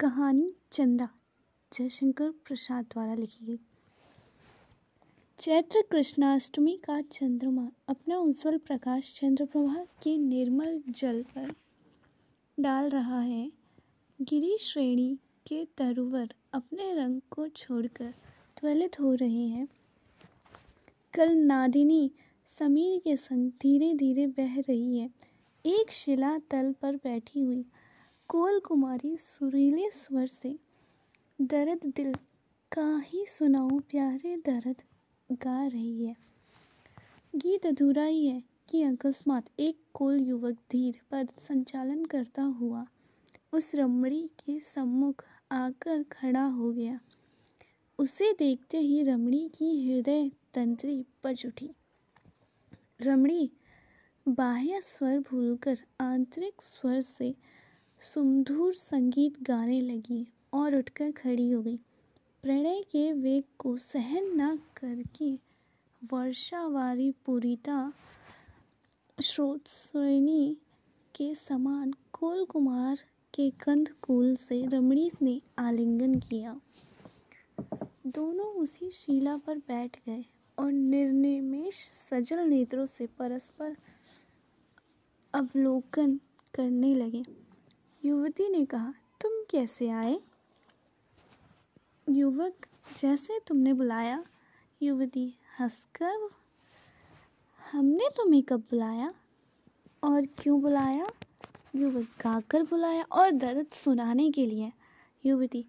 कहानी चंदा, जयशंकर प्रसाद द्वारा लिखी गई। चैत्र कृष्णाष्टमी का चंद्रमा, अपना उज्जवल प्रकाश चंद्रप्रभा के निर्मल जल पर डाल रहा है। गिरी श्रेणी के तरुवर अपने रंग को छोड़कर त्वलित हो रहे हैं। कल नादिनी समीर के संग धीरे धीरे बह रही है। एक शिला तल पर बैठी हुई कोल कुमारी सुरीले स्वर से, दर्द दिल का ही सुनाओ प्यारे दर्द गा रही है। गीत अधूरा ही है कि अकस्मात एक कोल युवक धीर पद संचालन करता हुआ उस रमणी के सम्मुख आकर खड़ा हो गया। उसे देखते ही रमणी की हृदय तंत्री बज उठी। रमणी बाह्य स्वर भूलकर आंतरिक स्वर से सुमधुर संगीत गाने लगी और उठकर खड़ी हो गई। प्रणय के वेग को सहन न करके वर्षावारी पूरिता श्रोतस्विनी के समान कोल कुमार के कंध कूल से रमणी ने आलिंगन किया। दोनों उसी शिला पर बैठ गए और निर्निमेश सजल नेत्रों से परस्पर अवलोकन करने लगे। युवती ने कहा, तुम कैसे आए? युवक, जैसे तुमने बुलाया। युवती, हंसकर? हमने तुम्हें कब बुलाया? और क्यों बुलाया? युवक, गाकर बुलाया और दर्द सुनाने के लिए। युवती,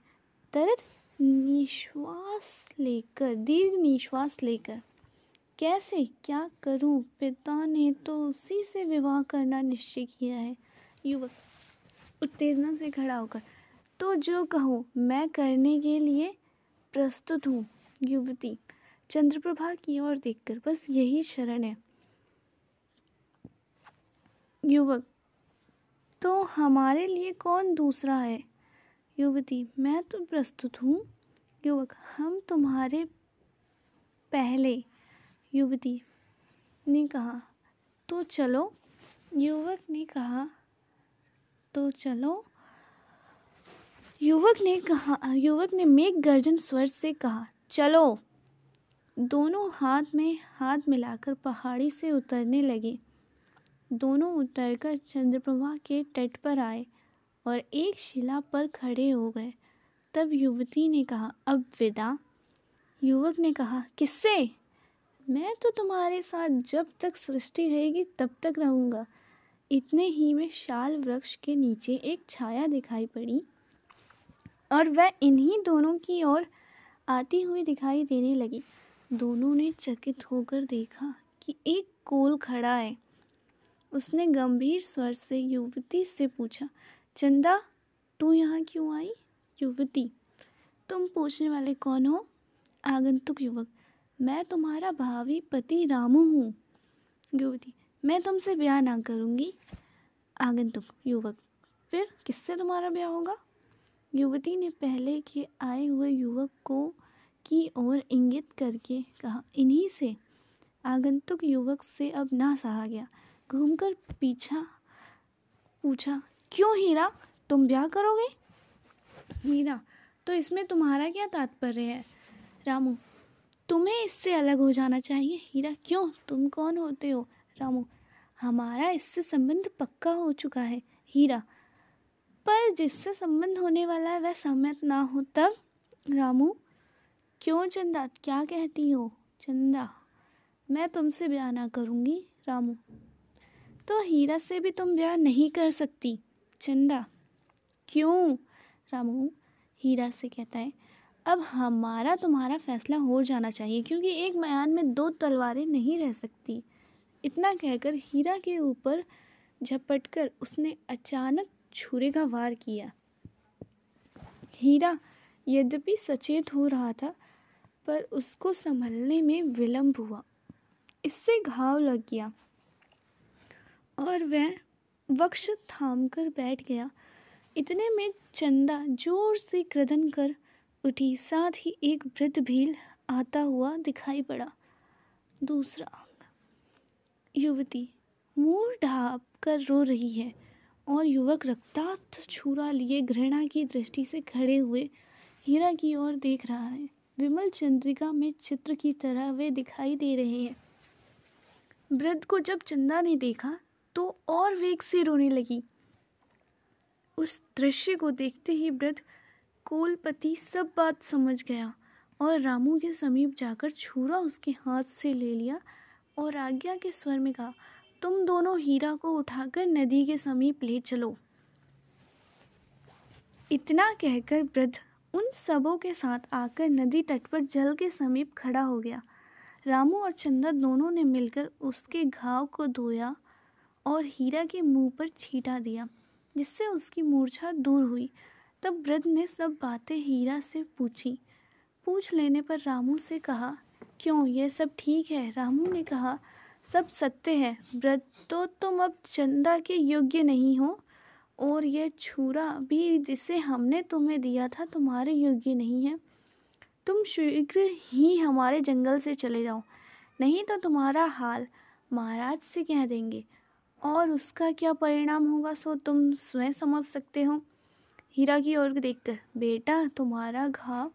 दर्द निश्वास लेकर, दीर्घ निश्वास लेकर। कैसे? क्या करूँ? पिता ने तो उसी से विवाह करना निश्चय किया है। युवक उत्तेजना से खड़ा होकर। तो जो कहो, मैं करने के लिए प्रस्तुत हूँ, युवती। चंद्रप्रभा की ओर देखकर बस यही शरण है। युवक तो हमारे लिए कौन दूसरा है? युवती, मैं तो प्रस्तुत हूँ। युवक, हम तुम्हारे पहले। युवती ने कहा तो चलो। युवक ने कहा तो चलो। युवक ने कहा, युवक ने मेघ गर्जन स्वर से कहा, चलो। दोनों हाथ में, हाथ मिलाकर पहाड़ी से उतरने लगे। दोनों उतरकर चंद्रप्रभा के तट पर आए और एक शिला पर खड़े हो गए। तब युवती ने कहा, अब विदा। युवक ने कहा, किससे? मैं तो तुम्हारे साथ जब तक सृष्टि रहेगी तब तक रहूँगा। इतने ही में शाल वृक्ष के नीचे एक छाया दिखाई पड़ी और वह इन्हीं दोनों की ओर आती हुई दिखाई देने लगी। दोनों ने चकित होकर देखा कि एक कोल खड़ा है। उसने गंभीर स्वर से युवती से पूछा, चंदा, तू यहाँ क्यों आई? युवती, तुम पूछने वाले कौन हो? आगंतुक युवक, मैं तुम्हारा भावी पति रामू हूँ। युवती मैं तुमसे ब्याह ना करूँगी। आगंतुक, युवक, फिर किससे तुम्हारा ब्याह होगा? युवती ने पहले के आए हुए युवक को की ओर इंगित करके कहा, इन्हीं से? आगंतुक युवक से अब ना सहा गया। घूमकर पीछा पूछा, क्यों हीरा? तुम ब्याह करोगे? हीरा तो इसमें तुम्हारा क्या तात्पर्य है? रामू, तुम्हें इससे अलग हो जाना चाहिए। हीरा, क्यों? तुम कौन होते हो? रामू, हमारा इससे संबंध पक्का हो चुका है, हीरा। पर जिससे संबंध होने वाला है वह सहमत ना हो तब? रामू, क्यों चंदा, क्या कहती हो? चंदा, मैं तुमसे ब्याह ना करूँगी, रामू। तो हीरा से भी तुम ब्याह नहीं कर सकती, चंदा। क्यों? रामू, हीरा से कहता है, अब हमारा तुम्हारा फैसला हो जाना चाहिए, क्योंकि एक मैदान में दो तलवारें नहीं रह सकती। इतना कहकर हीरा के ऊपर झपट कर उसने अचानक छुरे का वार किया। हीरा यद्यपि सचेत हो रहा था, पर उसको संभलने में विलंब हुआ। इससे घाव लग गया और वह वक्ष थाम कर बैठ गया। इतने में चंदा ज़ोर से क्रदन कर उठी, साथ ही एक वृद्ध भील आता हुआ दिखाई पड़ा। दूसरा युवती मुँह ढाप कर रो रही है और युवक रक्ताक्त छुरा लिए घृणा की दृष्टि से खड़े हुए हीरा की ओर देख रहा है। विमल चंद्रिका में चित्र की तरह वे दिखाई दे रहे हैं। वृद्ध को जब चंदा ने देखा तो और वेग से रोने लगी। उस दृश्य को देखते ही वृद्ध कोलपति सब बात समझ गया और रामू के समीप जाकर छुरा उसके हाथ से ले लिया और आज्ञा के स्वर में कहा, तुम दोनों हीरा को उठाकर नदी के समीप ले चलो। इतना कहकर वृद्ध उन सबों के साथ आकर नदी तट पर जल के समीप खड़ा हो गया। रामू और चंदा दोनों ने मिलकर उसके घाव को धोया और हीरा के मुँह पर छीटा दिया, जिससे उसकी मूर्छा दूर हुई। तब वृद्ध ने सब बातें हीरा से पूछी। पूछ लेने पर रामू से कहा क्यों? यह सब ठीक है। रामू ने कहा, सब सत्य है। व्रत तो तुम अब चंदा के योग्य नहीं हो, और यह छुरा भी जिसे हमने तुम्हें दिया था तुम्हारे योग्य नहीं है। तुम शीघ्र ही हमारे जंगल से चले जाओ, नहीं तो तुम्हारा हाल महाराज से कह देंगे। और उसका क्या परिणाम होगा सो तुम स्वयं समझ सकते हो। हीरा की ओर देखकर, बेटा, तुम्हारा घाव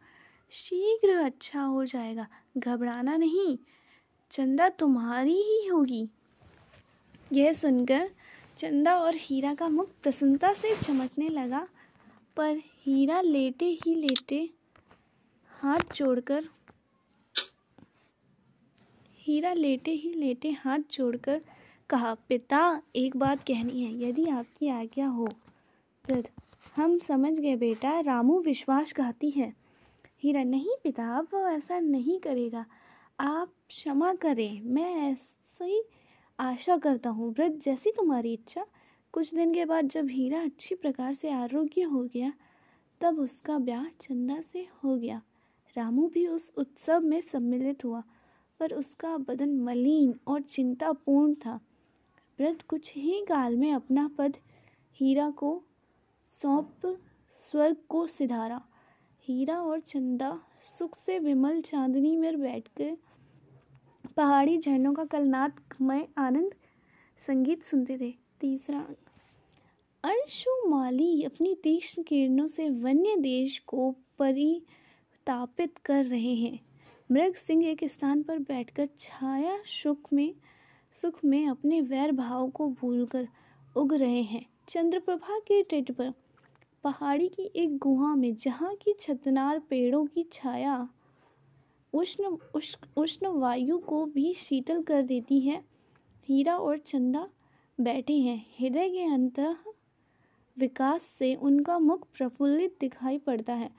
शीघ्र अच्छा हो जाएगा। घबराना नहीं, चंदा तुम्हारी ही होगी। यह सुनकर चंदा और हीरा का मुख प्रसन्नता से चमकने लगा, पर हीरा लेटे ही लेटे हाथ जोड़कर, हीरा लेटे ही लेटे हाथ जोड़कर कहा, पिता, एक बात कहनी है, यदि आपकी आज्ञा हो हम समझ गए बेटा, रामू विश्वासघाती है। हीरा, नहीं पिता, अब वो ऐसा नहीं करेगा। आप क्षमा करें। मैं ऐसी आशा करता हूँ, व्रत जैसी तुम्हारी इच्छा। कुछ दिन के बाद जब हीरा अच्छी प्रकार से आरोग्य हो गया, तब उसका ब्याह चंदा से हो गया। रामू भी उस उत्सव में सम्मिलित हुआ, पर उसका बदन मलिन और चिंतापूर्ण था। व्रत कुछ ही काल में अपना पद हीरा को सौंप, स्वर्ग को सिधारा। हीरा और चंदा सुख से विमल चांदनी में बैठकर पहाड़ी झरनों का कलनाथमय आनंद संगीत सुनते थे। तीसरा अंशुमाली अपनी तीक्ष्ण किरणों से वन्य देश को परितापित कर रहे हैं। मृग सिंह एक स्थान पर बैठकर छाया सुख में सुख में अपने वैर भाव को भूलकर उग रहे हैं। चंद्रप्रभा के तट पर पहाड़ी की एक गुहा में जहाँ की छतनार पेड़ों की छाया उष्ण उष्ण वायु को भी शीतल कर देती है। हीरा और चंदा बैठे हैं। हृदय के अंत विकास से उनका मुख प्रफुल्लित दिखाई पड़ता है।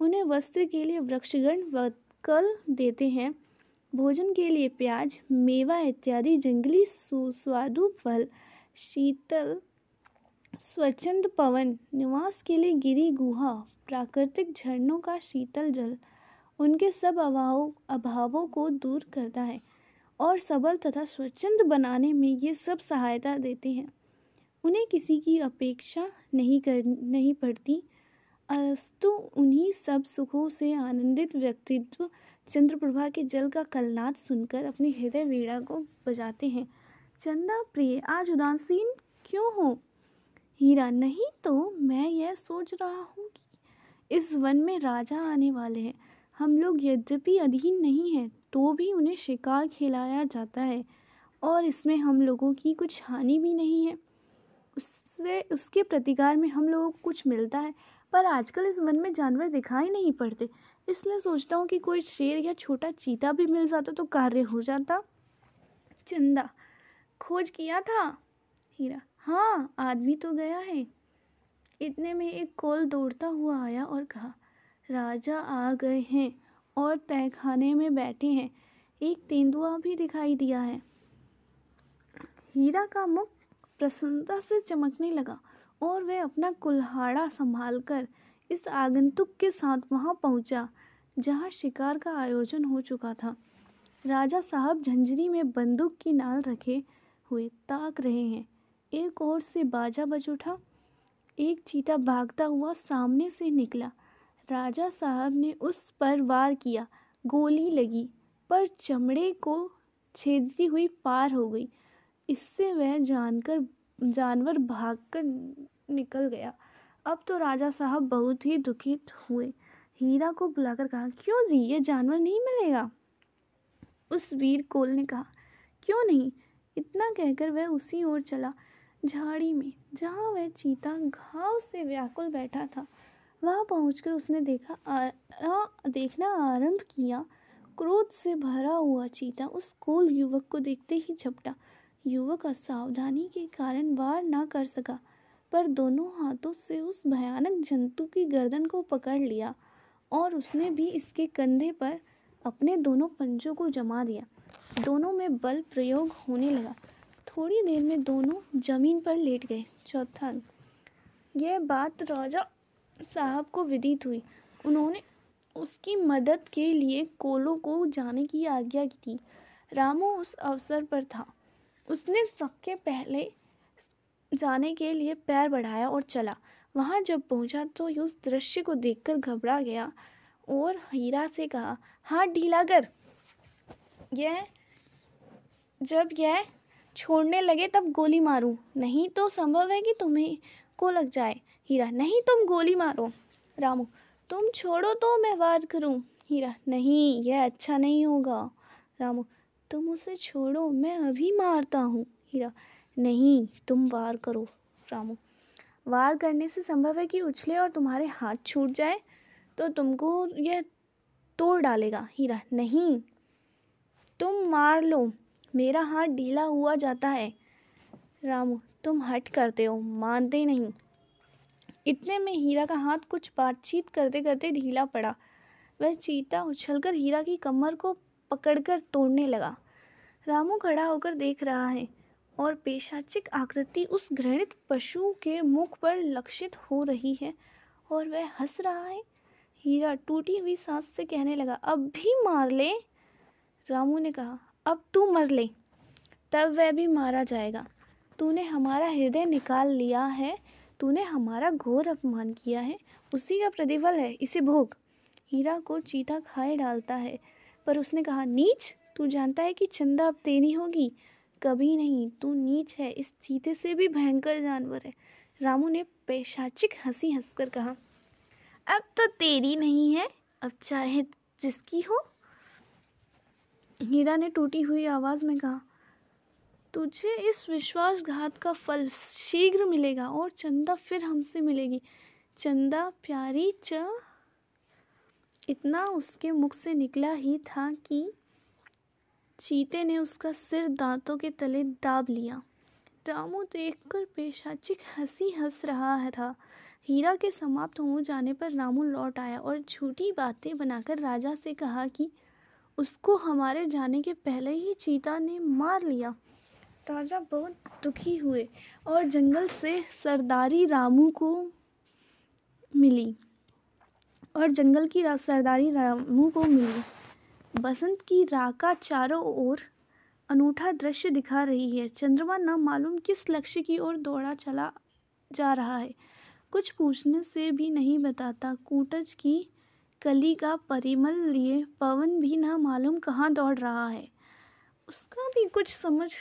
उन्हें वस्त्र के लिए वृक्षगण वकल देते हैं। भोजन के लिए प्याज, मेवा इत्यादि जंगली सुस्वादु फल शीतल स्वच्छंद पवन निवास के लिए गिरी गुहा, प्राकृतिक झरनों का शीतल जल, उनके सब अभावों अभावों को दूर करता है और सबल तथा स्वच्छंद बनाने में ये सब सहायता देते हैं। उन्हें किसी की अपेक्षा नहीं कर, नहीं पड़ती। अस्तु उन्हीं सब सुखों से आनंदित व्यक्तित्व चंद्रप्रभा के जल का कलनाद सुनकर अपनी हृदय वीणा को बजाते हैं। चंदा प्रिय, आज उदासीन क्यों हो? हीरा, नहीं तो मैं यह सोच रहा हूँ कि इस वन में राजा आने वाले हैं। हम लोग यद्यपि अधीन नहीं हैं तो भी उन्हें शिकार खिलाया जाता है और इसमें हम लोगों की कुछ हानि भी नहीं है। उससे, उसके प्रतिकार में हम लोगों को कुछ मिलता है, पर आजकल इस वन में जानवर दिखाई नहीं पड़ते। इसलिए सोचता हूँ कि कोई शेर या छोटा चीता भी मिल जाता तो कार्य हो जाता। चंदा, खोज किया था? हीरा हाँ आदमी तो गया है। इतने में एक कोल दौड़ता हुआ आया और कहा, राजा आ गए हैं और तहखाने में बैठे हैं। एक तेंदुआ भी दिखाई दिया है। हीरा का मुख प्रसन्नता से चमकने लगा और वह अपना कुल्हाड़ा संभालकर इस आगंतुक के साथ वहाँ पहुँचा, जहाँ शिकार का आयोजन हो चुका था। राजा साहब झंझरी में बंदूक की नाल रखे हुए ताक रहे हैं। एक ओर से बाजा बज उठा। एक चीता भागता हुआ सामने से निकला। राजा साहब ने उस पर वार किया। गोली लगी, पर चमड़े को छेदती हुई पार हो गई। इससे वह जानकर, जानवर भागकर निकल गया। अब तो राजा साहब बहुत ही दुखित हुए। हीरा को बुलाकर कहा, क्यों जी, ये जानवर नहीं मिलेगा? उस वीर कोल ने कहा, क्यों नहीं? इतना कहकर वह उसी ओर चला। झाड़ी में जहाँ वह चीता घाव से व्याकुल बैठा था वहाँ पहुंचकर उसने देखा आ, आ, देखना आरंभ किया। क्रोध से भरा हुआ चीता उस कोल युवक को देखते ही झपटा। युवक असावधानी के कारण वार ना कर सका पर दोनों हाथों से उस भयानक जंतु की गर्दन को पकड़ लिया और उसने भी इसके कंधे पर अपने दोनों पंजों को जमा दिया। दोनों में बल प्रयोग होने लगा। थोड़ी देर में दोनों ज़मीन पर लेट गए। चौथा यह बात राजा साहब को विदित हुई। उन्होंने उसकी मदद के लिए कोलो को जाने की आज्ञा की थी। रामू उस अवसर पर था। उसने सबके पहले जाने के लिए पैर बढ़ाया और चला। वहाँ जब पहुँचा तो उस दृश्य को देखकर घबरा गया और हीरा से कहा हाथ ढीला कर यह, जब यह छोड़ने लगे तब गोली मारूं। नहीं तो संभव है कि तुम्हें को लग जाए। हीरा, नहीं तुम गोली मारो। रामू, तुम छोड़ो तो मैं वार करूँ। हीरा, नहीं, यह अच्छा नहीं होगा। रामू, तुम उसे छोड़ो, मैं अभी मारता हूँ। हीरा, नहीं, तुम वार करो। रामू, वार करने से संभव है कि उछले और तुम्हारे हाथ छूट जाए तो तुमको यह तोड़ डालेगा। हीरा, नहीं, तुम मार लो। मेरा हाथ ढीला हुआ जाता है। रामू, तुम हट करते हो, मानते नहीं। इतने में हीरा का हाथ कुछ बातचीत करते करते ढीला पड़ा। वह चीता उछलकर हीरा की कमर को पकड़कर तोड़ने लगा। रामू खड़ा होकर देख रहा है और पेशाचिक आकृति उस घृणित पशु के मुख पर लक्षित हो रही है और वह हंस रहा है। हीरा टूटी हुई सांस से कहने लगा, अब भी मार ले? रामू ने कहा अब तू मर ले। तब वह भी मारा जाएगा। तूने हमारा हृदय निकाल लिया है। तूने हमारा घोर अपमान किया है। उसी का प्रतिफल है, इसे भोग। हीरा को चीता खाए डालता है, पर उसने कहा, नीच, तू जानता है कि चंदा अब तेरी होगी? कभी नहीं, तू नीच है। इस चीते से भी भयंकर जानवर है। रामू ने पेशाचिक हँसी हंसकर कहा, अब तो तेरी नहीं है। अब चाहे जिसकी हो हीरा ने टूटी हुई आवाज़ में कहा, तुझे इस विश्वासघात का फल शीघ्र मिलेगा और चंदा फिर हमसे मिलेगी। चंदा प्यारी च। इतना उसके मुख से निकला ही था कि चीते ने उसका सिर दांतों के तले दाब लिया। रामू देखकर पेशाचिक हँसी हंस रहा था। हीरा के समाप्त हो जाने पर रामू लौट आया और झूठी बातें बनाकर राजा से कहा कि उसको हमारे जाने के पहले ही चीता ने मार लिया। राजा बहुत दुखी हुए और जंगल से सरदारी रामू को मिली और जंगल की सरदारी रामू को मिली। बसंत की राका चारों ओर अनूठा दृश्य दिखा रही है। चंद्रमा न मालूम किस लक्ष्य की ओर दौड़ा चला जा रहा है। कुछ पूछने से भी नहीं बताता। कूटज की कली का परिमल लिए पवन भी ना मालूम कहाँ दौड़ रहा है। उसका भी कुछ समझ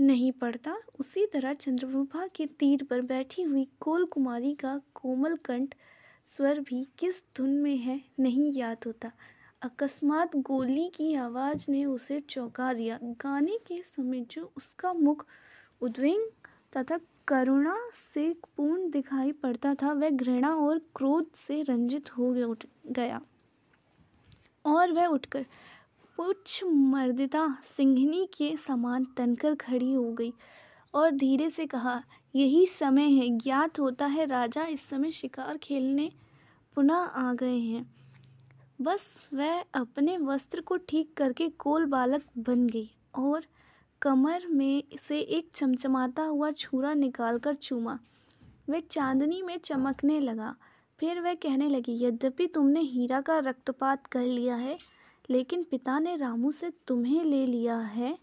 नहीं पड़ता। उसी तरह चंद्रप्रभा के तीर पर बैठी हुई कोल कुमारी का कोमल कंठ स्वर भी किस धुन में है, नहीं याद होता। अकस्मात गोली की आवाज़ ने उसे चौंका दिया। गाने के समय जो उसका मुख उद्वेग तथा करुणा से पूर्ण दिखाई पड़ता था। वह घृणा और क्रोध से रंजित हो गया और वह उठकर पुच्छ मर्दिता सिंहनी के समान तनकर खड़ी हो गई और धीरे से कहा, यही समय है, ज्ञात होता है राजा इस समय शिकार खेलने पुनः आ गए हैं। बस वह अपने वस्त्र को ठीक करके कोल बालक बन गई और कमर में से एक चमचमाता हुआ छुरा निकालकर चूमा। वह चांदनी में चमकने लगा। फिर वह कहने लगी, यद्यपि तुमने हीरा का रक्तपात कर लिया है, लेकिन पिता ने रामू से तुम्हें ले लिया है।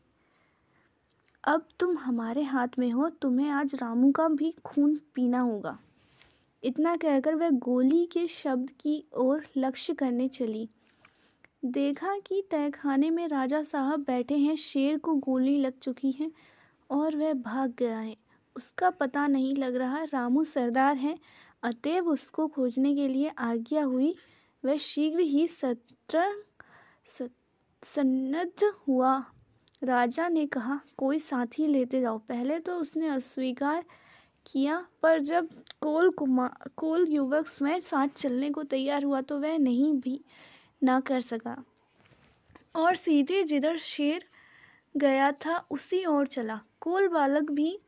अब तुम हमारे हाथ में हो, तुम्हें आज रामू का भी खून पीना होगा इतना कहकर वह गोली के शब्द की ओर लक्ष्य करने चली। देखा कि तहखाने में राजा साहब बैठे हैं, शेर को गोली लग चुकी है और वह भाग गया है। उसका पता नहीं लग रहा रामू सरदार है, अतएव उसको खोजने के लिए आज्ञा हुई। वह शीघ्र ही सत्र सन्नद्ध हुआ। राजा ने कहा, कोई साथी लेते जाओ। पहले तो उसने अस्वीकार किया, पर जब कोल कुमार कोल युवक स्वयं साथ चलने को तैयार हुआ तो वह नहीं भी ना कर सका। और सीधे जिधर शेर गया था, उसी ओर चला। कोल बालक भी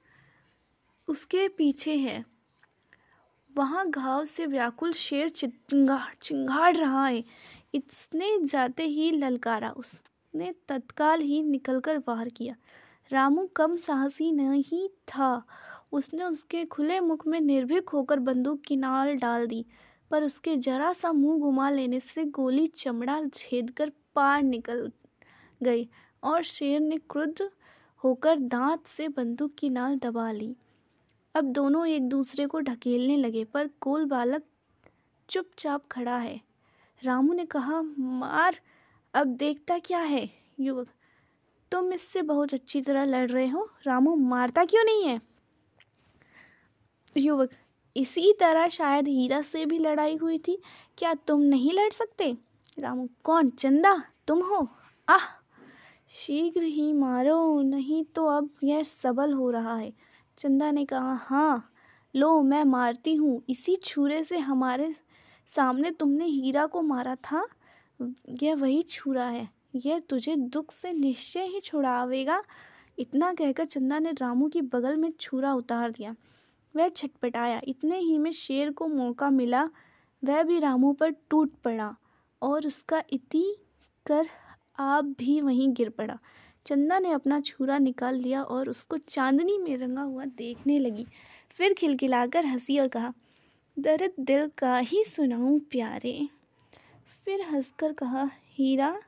उसके पीछे है। वहाँ घाव से व्याकुल शेर चिंगाड़ चिंगाड़ रहा है। इसने जाते ही ललकारा। उसने तत्काल ही निकलकर वार किया। रामू कम साहसी नहीं था। उसने उसके खुले मुख में निर्भीक होकर बंदूक की नाल डाल दी। पर उसके जरा सा मुँह घुमा लेने से गोली चमड़ा छेद कर पार निकल गई और शेर ने क्रुद्ध होकर दांत से बंदूक की नाल दबा ली। अब दोनों एक दूसरे को ढकेलने लगे, पर गोल बालक चुपचाप खड़ा है। रामू ने कहा, मार, अब देखता क्या है, युवक? तुम इससे बहुत अच्छी तरह लड़ रहे हो। रामू, मारता क्यों नहीं है? युवक इसी तरह शायद हीरा से भी लड़ाई हुई थी। क्या तुम नहीं लड़ सकते? रामू, कौन? चंदा? तुम हो? आह! शीघ्र ही मारो, नहीं तो अब यह सबल हो रहा है। चंदा ने कहा हाँ लो, मैं मारती हूँ। इसी छुरे से हमारे सामने तुमने हीरा को मारा था। यह वही छुरा है। यह तुझे दुख से निश्चय ही छुड़ावेगा। इतना कहकर चंदा ने रामू की बगल में छुरा उतार दिया। वह छटपटाया। इतने ही में शेर को मौका मिला, वह भी रामू पर टूट पड़ा और उसका इति कर आप भी वहीं गिर पड़ा। चंदा ने अपना छुरा निकाल लिया और उसको चांदनी में रंगा हुआ देखने लगी। फिर खिलखिलाकर हँसी और कहा, दर्द दिल का ही सुनाऊं प्यारे। फिर हंसकर कहा, हीरा,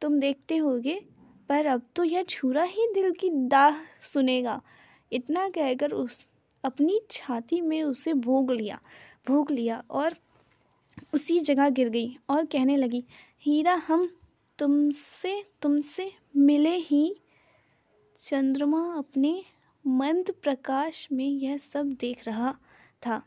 तुम देखते होगे, पर अब तो यह छुरा ही दिल की दाह सुनेगा। इतना कहकर उस अपनी छाती में उसे भोग लिया भोग लिया और उसी जगह गिर गई और कहने लगी, हीरा, हम तुमसे तुमसे मिले ही चंद्रमा अपने मंद प्रकाश में यह सब देख रहा था।